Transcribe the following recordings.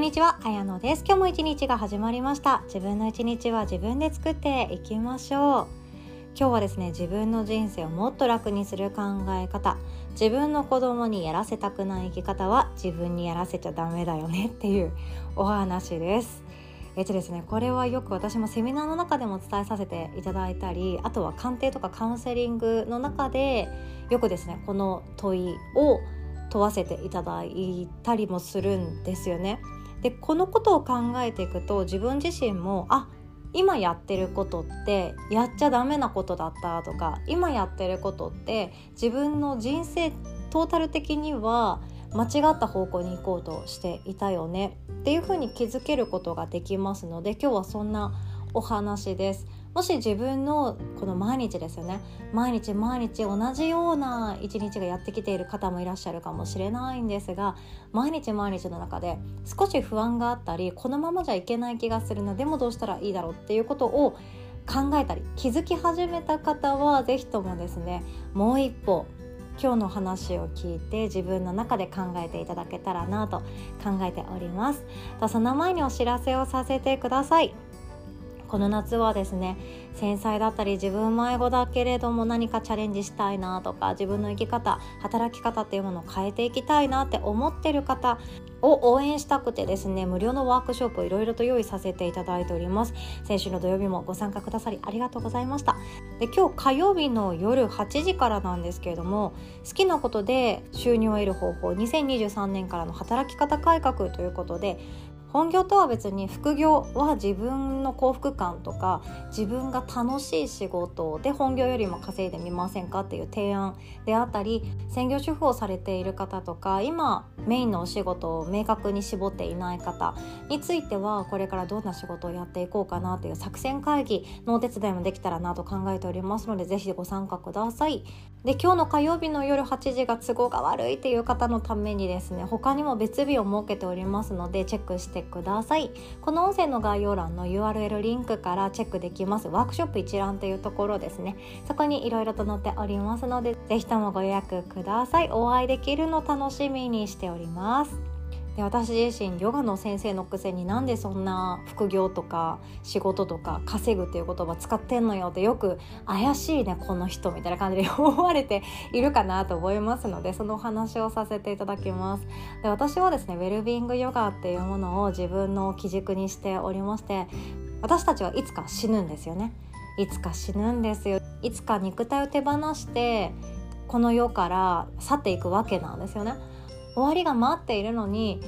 んにちは、あやのです。今日も一日が始まりました。自分の一日は自分で作っていきましょう。今日はですね、自分の人生をもっと楽にする考え方、自分の子供にやらせたくない生き方は自分にやらせちゃダメだよねっていうお話です。えっとですね、これはよく私もセミナーの中でも伝えさせていただいたりあとは鑑定とかカウンセリングの中でよくですねこの問いを問わせていただいたりもするんですよね。でこのことを考えていくと自分自身もあ今やってることってやっちゃダメなことだったとか今やってることって自分の人生トータル的には間違った方向に行こうとしていたよねっていうふうに気づけることができますので今日はそんなお話です。もし自分のこの毎日ですよね。毎日毎日同じような一日がやってきている方もいらっしゃるかもしれないんですが毎日毎日の中で少し不安があったりこのままじゃいけない気がするなでもどうしたらいいだろうっていうことを考えたり気づき始めた方は是非ともですねもう一歩今日の話を聞いて自分の中で考えていただけたらなと考えております。とその前にお知らせをさせてください。この夏はですね繊細だったり自分迷子だけれども何かチャレンジしたいなとか自分の生き方働き方っていうものを変えていきたいなって思ってる方を応援したくてですね無料のワークショップをいろいろと用意させていただいております。先週の土曜日もご参加くださりありがとうございました。で今日火曜日の夜8時からなんですけれども好きなことで収入を得る方法2023年からの働き方改革ということで本業とは別に副業は自分の幸福感とか自分が楽しい仕事で本業よりも稼いでみませんかっていう提案であったり専業主婦をされている方とか今メインのお仕事を明確に絞っていない方についてはこれからどんな仕事をやっていこうかなという作戦会議のお手伝いもできたらなと考えておりますのでぜひご参加ください。で今日の火曜日の夜8時が都合が悪いっていう方のためにですね他にも別日を設けておりますのでチェックしててください。この音声の概要欄の URL リンクからチェックできます。ワークショップ一覧というところですね。そこにいろいろと載っておりますので是非ともご予約ください。お会いできるの楽しみにしております。で私自身ヨガの先生のくせになんでそんな副業とか仕事とか稼ぐっていう言葉使ってんのよってよく怪しいねこの人みたいな感じで 思われているかなと思いますのでそのお話をさせていただきます。で私はですねウェルビングヨガっていうものを自分の基軸にしておりまして私たちはいつか死ぬんですよね。いつか死ぬんですよ。いつか肉体を手放してこの世から去っていくわけなんですよね。終わりが待っているのに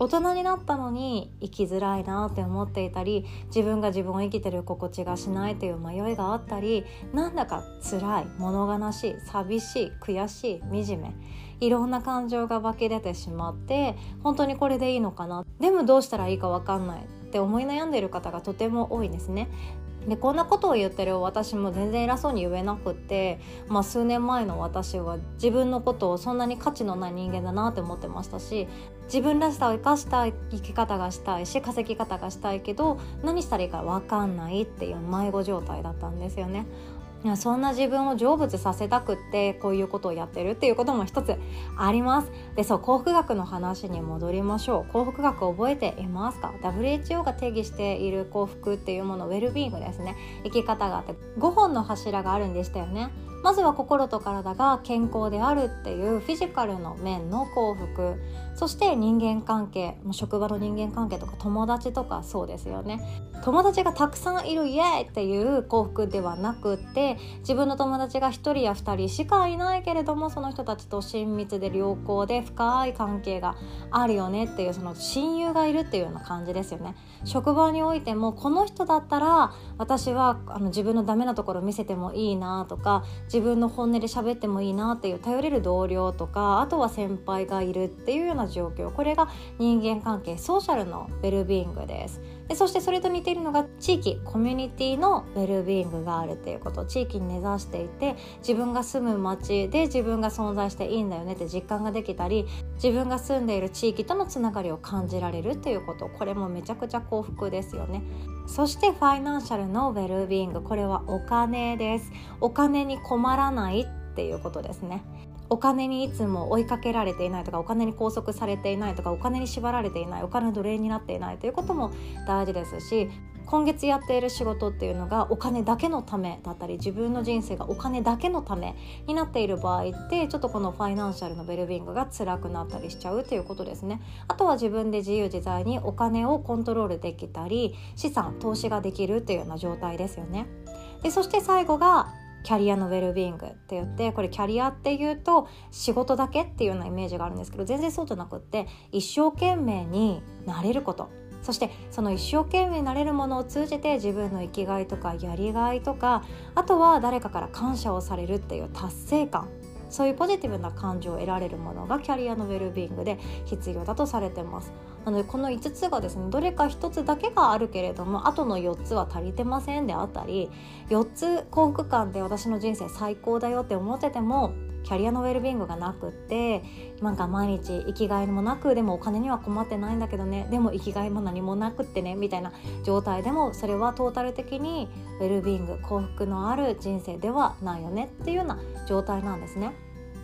大人になったのに生きづらいなって思っていたり自分が自分を生きてる心地がしないという迷いがあったりなんだか辛い物悲しい寂しい悔しい惨めいろんな感情が湧き出てしまって本当にこれでいいのかな。でもどうしたらいいか分かんないって思い悩んでいる方がとても多いんですね。でこんなことを言ってる私も全然偉そうに言えなくって、まあ、数年前の私は自分のことをそんなに価値のない人間だなって思ってましたし自分らしさを生かした生き方がしたいし稼ぎ方がしたいけど何したらいいか分かんないっていう迷子状態だったんですよね。そんな自分を成仏させたくってこういうことをやってるっていうことも一つあります。でそう幸福学の話に戻りましょう。幸福学覚えていますか？WHO が定義している幸福っていうものウェルビーイングですね。生き方があって。5本の柱があるんでしたよね。まずは心と体が健康であるっていうフィジカルの面の幸福。そして人間関係職場の人間関係とか友達とかそうですよね。友達がたくさんいるイエーイっていう幸福ではなくて自分の友達が1人や2人しかいないけれどもその人たちと親密で良好で深い関係があるよねっていうその親友がいるっていうような感じですよね。職場においてもこの人だったら私はあの自分のダメなところ見せてもいいなとか自分の本音で喋ってもいいなっていう頼れる同僚とかあとは先輩がいるっていうような状況。これが人間関係ソーシャルのウェルビーイングです。でそしてそれと似ているのが地域コミュニティのウェルビーイングがあるっていうこと。地域に根ざしていて自分が住む町で自分が存在していいんだよねって実感ができたり自分が住んでいる地域とのつながりを感じられるっていうこと。これもめちゃくちゃ幸福ですよね。そしてファイナンシャルのウェルビーイング。これはお金です。お金に困らないっていうことですね。お金にいつも追いかけられていないとかお金に拘束されていないとかお金に縛られていないお金の奴隷になっていないということも大事ですし今月やっている仕事っていうのがお金だけのためだったり自分の人生がお金だけのためになっている場合ってちょっとこのファイナンシャルのウェルビングが辛くなったりしちゃうということですね。あとは自分で自由自在にお金をコントロールできたり資産投資ができるっていうような状態ですよね。でそして最後がキャリアのウェルビーングって言ってこれキャリアっていうと仕事だけっていうようなイメージがあるんですけど全然そうじゃなくって一生懸命になれること。そしてその一生懸命になれるものを通じて自分の生きがいとかやりがいとかあとは誰かから感謝をされるっていう達成感。そういうポジティブな感情を得られるものがキャリアのウェルビーイングで必要だとされてます。なのでこの5つがですねどれか1つだけがあるけれどもあとの4つは足りてませんであったり4つ幸福感で私の人生最高だよって思っててもキャリアのウェルビングがなくってなんか毎日生きがいもなくでもお金には困ってないんだけどねでも生きがいも何もなくってねみたいな状態でもそれはトータル的にウェルビーイング幸福のある人生ではないよねっていうような状態なんですね。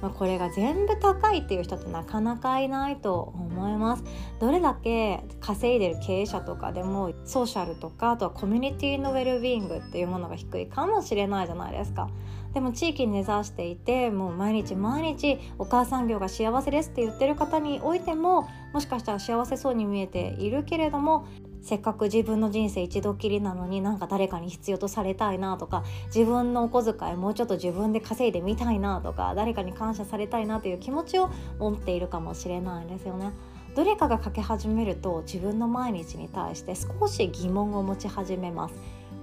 まあ、これが全部高いっていう人ってなかなかいないと思います。どれだけ稼いでる経営者とかでもソーシャルとかあとはコミュニティのウェルビーイングっていうものが低いかもしれないじゃないですか。でも地域に根ざしていてもう毎日毎日お母さん業が幸せですって言ってる方においてももしかしたら幸せそうに見えているけれどもせっかく自分の人生一度きりなのになんか誰かに必要とされたいなとか自分のお小遣いもうちょっと自分で稼いでみたいなとか誰かに感謝されたいなという気持ちを持っているかもしれないですよね。どれかがかけ始めると自分の毎日に対して少し疑問を持ち始めます。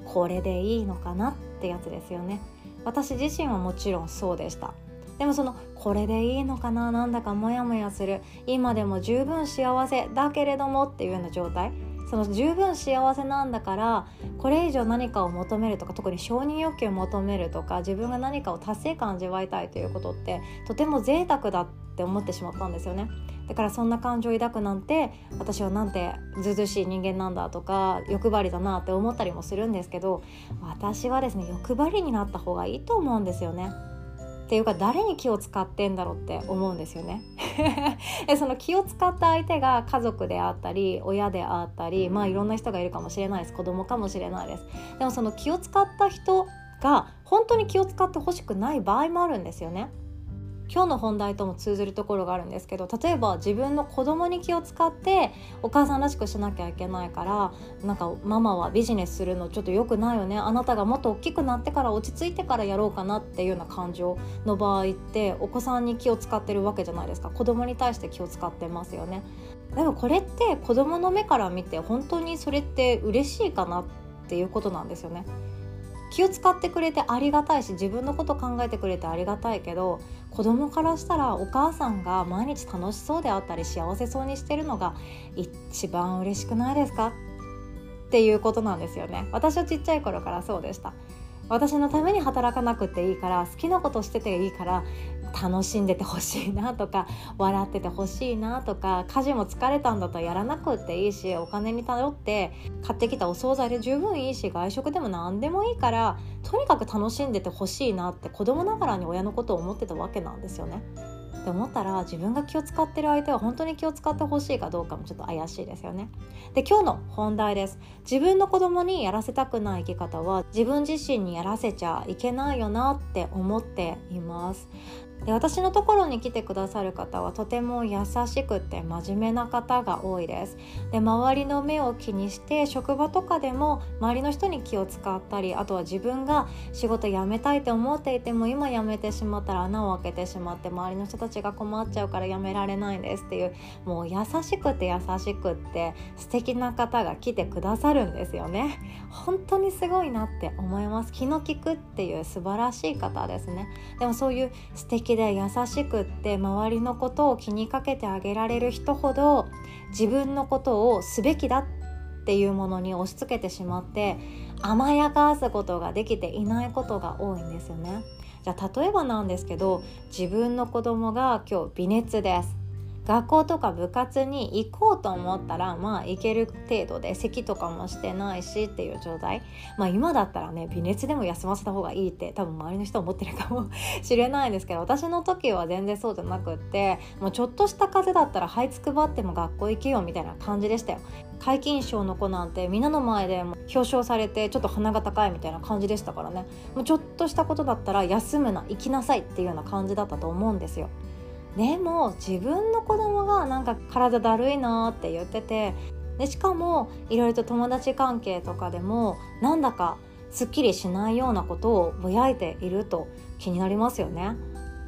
これでいいのかなってやつですよね。私自身はもちろんそうでしたでもそのこれでいいのかななんだかモヤモヤする今でも十分幸せだけれどもっていうような状態その十分幸せなんだからこれ以上何かを求めるとか特に承認欲求を求めるとか自分が何かを達成感味わいたいということってとても贅沢だって思ってしまったんですよねだからそんな感情を抱くなんて私はなんてずうずしい人間なんだとか欲張りだなって思ったりもするんですけど私はですね欲張りになった方がいいと思うんですよね。っていうか誰に気を使ってんだろうって思うんですよね。でその気を使った相手が家族であったり親であったりまあいろんな人がいるかもしれないです。子供かもしれないです。でもその気を使った人が本当に気を使ってほしくない場合もあるんですよね今日の本題とも通ずるところがあるんですけど例えば自分の子供に気を使ってお母さんらしくしなきゃいけないからなんかママはビジネスするのちょっと良くないよね。あなたがもっと大きくなってから落ち着いてからやろうかなっていうような感情の場合ってお子さんに気を使ってるわけじゃないですか。子供に対して気を使ってますよね。でもこれって子供の目から見て本当にそれって嬉しいかなっていうことなんですよね。気を使ってくれてありがたいし自分のこと考えてくれてありがたいけど子供からしたらお母さんが毎日楽しそうであったり幸せそうにしてるのが一番嬉しくないですか？っていうことなんですよね。私はちっちゃい頃からそうでした。私のために働かなくていいから好きなことしてていいから楽しんでてほしいなとか 笑っててほしいなとか家事も疲れたんだとやらなくていいしお金に頼って買ってきたお惣菜で十分いいし外食でも何でもいいからとにかく楽しんでてほしいなって子供ながらに親のことを思ってたわけなんですよね。って思ったら自分が気を使ってる相手は本当に気を使ってほしいかどうかもちょっと怪しいですよね。で今日の本題です。自分の子供にやらせたくない生き方は自分自身にやらせちゃいけないよなって思っています。で私のところに来てくださる方はとても優しくて真面目な方が多いです。で周りの目を気にして職場とかでも周りの人に気を使ったりあとは自分が仕事辞めたいと思っていても今辞めてしまったら穴を開けてしまって周りの人たちが困っちゃうから辞められないんですっていうもう優しくて優しくって素敵な方が来てくださるんですよね。本当にすごいなって思います。気の利くっていう素晴らしい方ですね。でもそういう素敵で優しくって周りのことを気にかけてあげられる人ほど自分のことをすべきだっていうものに押し付けてしまって甘やかすことができていないことが多いんですよね。じゃあ例えばなんですけど自分の子供が今日微熱です学校とか部活に行こうと思ったらまあ行ける程度で席とかもしてないしっていう状態。まあ今だったらね微熱でも休ませた方がいいって多分周りの人は思ってるかもしれないですけど私の時は全然そうじゃなくってもうちょっとした風邪だったら這いつくばっても学校行けよみたいな感じでしたよ。皆勤賞の子なんてみんなの前で表彰されてちょっと鼻が高いみたいな感じでしたからね。もうちょっとしたことだったら休むな行きなさいっていうような感じだったと思うんですよでも自分の子供がなんか体だるいなって言っててでしかもいろいろと友達関係とかでもなんだかすっきりしないようなことをぼやいていると気になりますよね。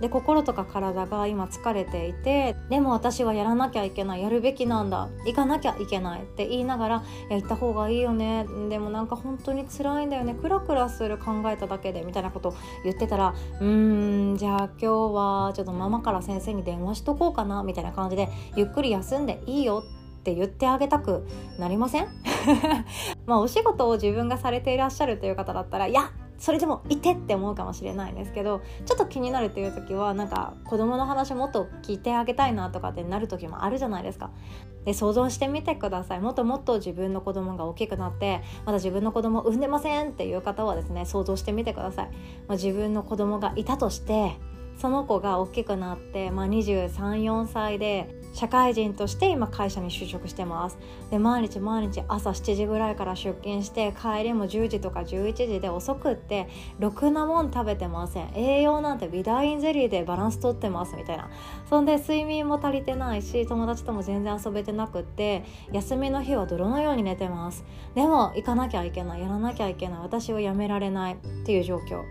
で心とか体が今疲れていてでも私はやらなきゃいけないやるべきなんだ行かなきゃいけないって言いながらいや行った方がいいよねでもなんか本当に辛いんだよねクラクラする考えただけでみたいなこと言ってたらうーんじゃあ今日はちょっとママから先生に電話しとこうかなみたいな感じでゆっくり休んでいいよって言ってあげたくなりません？まあお仕事を自分がされていらっしゃるという方だったらいやそれでもいてって思うかもしれないんですけどちょっと気になるっていう時はなんか子供の話もっと聞いてあげたいなとかってなる時もあるじゃないですか。で想像してみてくださいもっともっと自分の子供が大きくなってまだ自分の子供を産んでませんっていう方はですね想像してみてください。まあ、自分の子供がいたとしてその子が大きくなって、まあ、234歳で社会人として今会社に就職してます。で毎日毎日朝7時ぐらいから出勤して帰りも10時とか11時で遅くってろくなもん食べてません。栄養なんてビダインゼリーでバランスとってますみたいな。そんで睡眠も足りてないし友達とも全然遊べてなくって休みの日は泥のように寝てます。でも行かなきゃいけないやらなきゃいけない。私をやめられないっていう状況。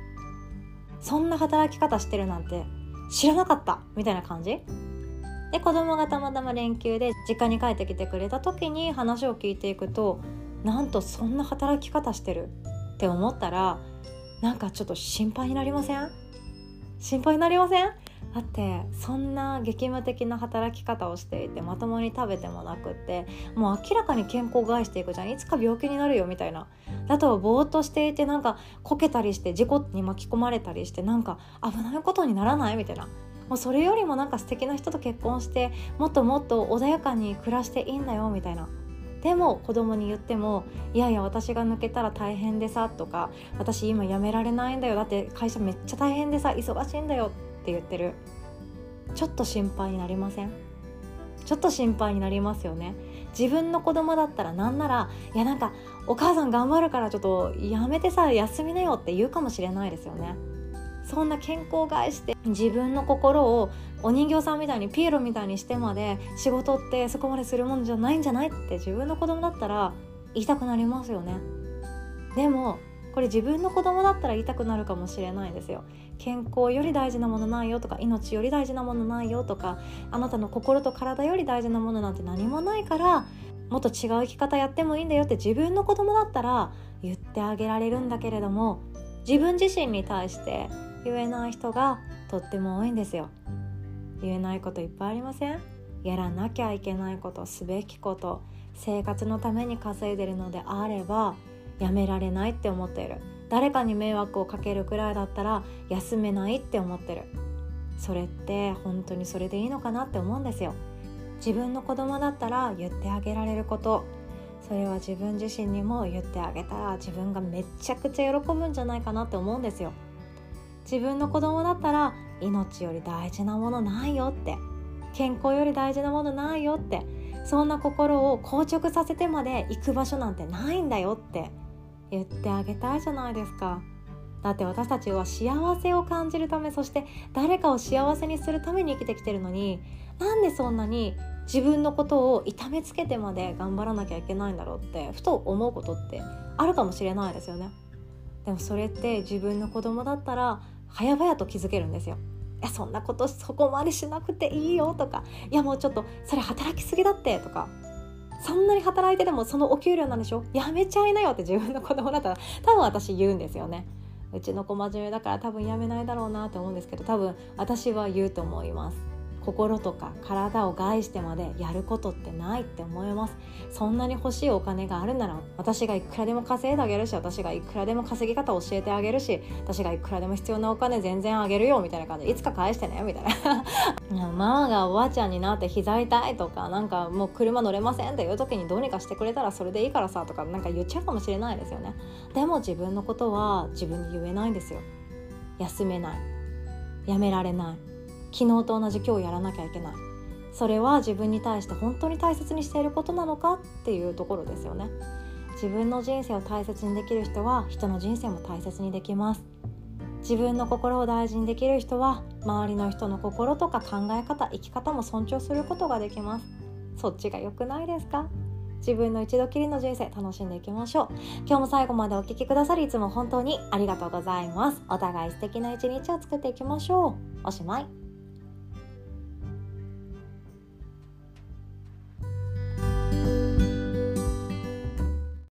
そんな働き方してるなんて知らなかったみたいな感じ。で子供がたまたま連休で実家に帰ってきてくれた時に話を聞いていくとなんとそんな働き方してるって思ったらなんかちょっと心配になりません？心配になりません？だってそんな激務的な働き方をしていてまともに食べてもなくってもう明らかに健康を害していくじゃん。いつか病気になるよみたいな。だとぼーっとしていてなんかこけたりして事故に巻き込まれたりしてなんか危ないことにならない？みたいな。もうそれよりもなんか素敵な人と結婚してもっともっと穏やかに暮らしていいんだよみたいな。でも子供に言っても「いやいや私が抜けたら大変でさ」とか「私今辞められないんだよだって会社めっちゃ大変でさ忙しいんだよ」って言ってる。ちょっと心配になりません？ちょっと心配になりますよね。自分の子供だったらなんならいやなんかお母さん頑張るからちょっとやめてさ休みなよって言うかもしれないですよね。そんな健康を害して自分の心をお人形さんみたいにピエロみたいにしてまで仕事ってそこまでするものじゃないんじゃないって自分の子供だったら言いたくなりますよね。でもこれ自分の子供だったら言いたくなるかもしれないですよ。健康より大事なものないよとか命より大事なものないよとかあなたの心と体より大事なものなんて何もないからもっと違う生き方やってもいいんだよって自分の子供だったら言ってあげられるんだけれども自分自身に対して言えない人がとっても多いんですよ。言えないこといっぱいありません？やらなきゃいけないことすべきこと生活のために稼いでるのであればやめられないって思っている。誰かに迷惑をかけるくらいだったら休めないって思ってる。それって本当にそれでいいのかなって思うんですよ。自分の子供だったら言ってあげられること。それは自分自身にも言ってあげたら自分がめちゃくちゃ喜ぶんじゃないかなって思うんですよ。自分の子供だったら命より大事なものないよって健康より大事なものないよってそんな心を硬直させてまで行く場所なんてないんだよって言ってあげたいじゃないですか。だって私たちは幸せを感じるためそして誰かを幸せにするために生きてきてるのになんでそんなに自分のことを痛めつけてまで頑張らなきゃいけないんだろうってふと思うことってあるかもしれないですよね。でもそれって自分の子供だったら早々と気づけるんですよ。いやそんなことそこまでしなくていいよとかいやもうちょっとそれ働きすぎだってとかそんなに働いてでもそのお給料なんでしょ？やめちゃいなよって自分の子供だったら多分私言うんですよね。うちの子真面目だから多分やめないだろうなって思うんですけど多分私は言うと思います。心とか体を害してまでやることってないって思います。そんなに欲しいお金があるなら私がいくらでも稼いであげるし私がいくらでも稼ぎ方教えてあげるし私がいくらでも必要なお金全然あげるよみたいな感じ。でいつか返してねみたいな。ママがおばあちゃんになって膝痛いとかなんかもう車乗れませんっていう時にどうにかしてくれたらそれでいいからさとかなんか言っちゃうかもしれないですよね。でも自分のことは自分に言えないんですよ。休めない。やめられない。昨日と同じ今日やらなきゃいけない。それは自分に対して本当に大切にしていることなのかっていうところですよね。自分の人生を大切にできる人は人の人生も大切にできます。自分の心を大事にできる人は周りの人の心とか考え方生き方も尊重することができます。そっちが良くないですか？自分の一度きりの人生楽しんでいきましょう。今日も最後までお聴きくださりいつも本当にありがとうございます。お互い素敵な一日を作っていきましょう。おしまい。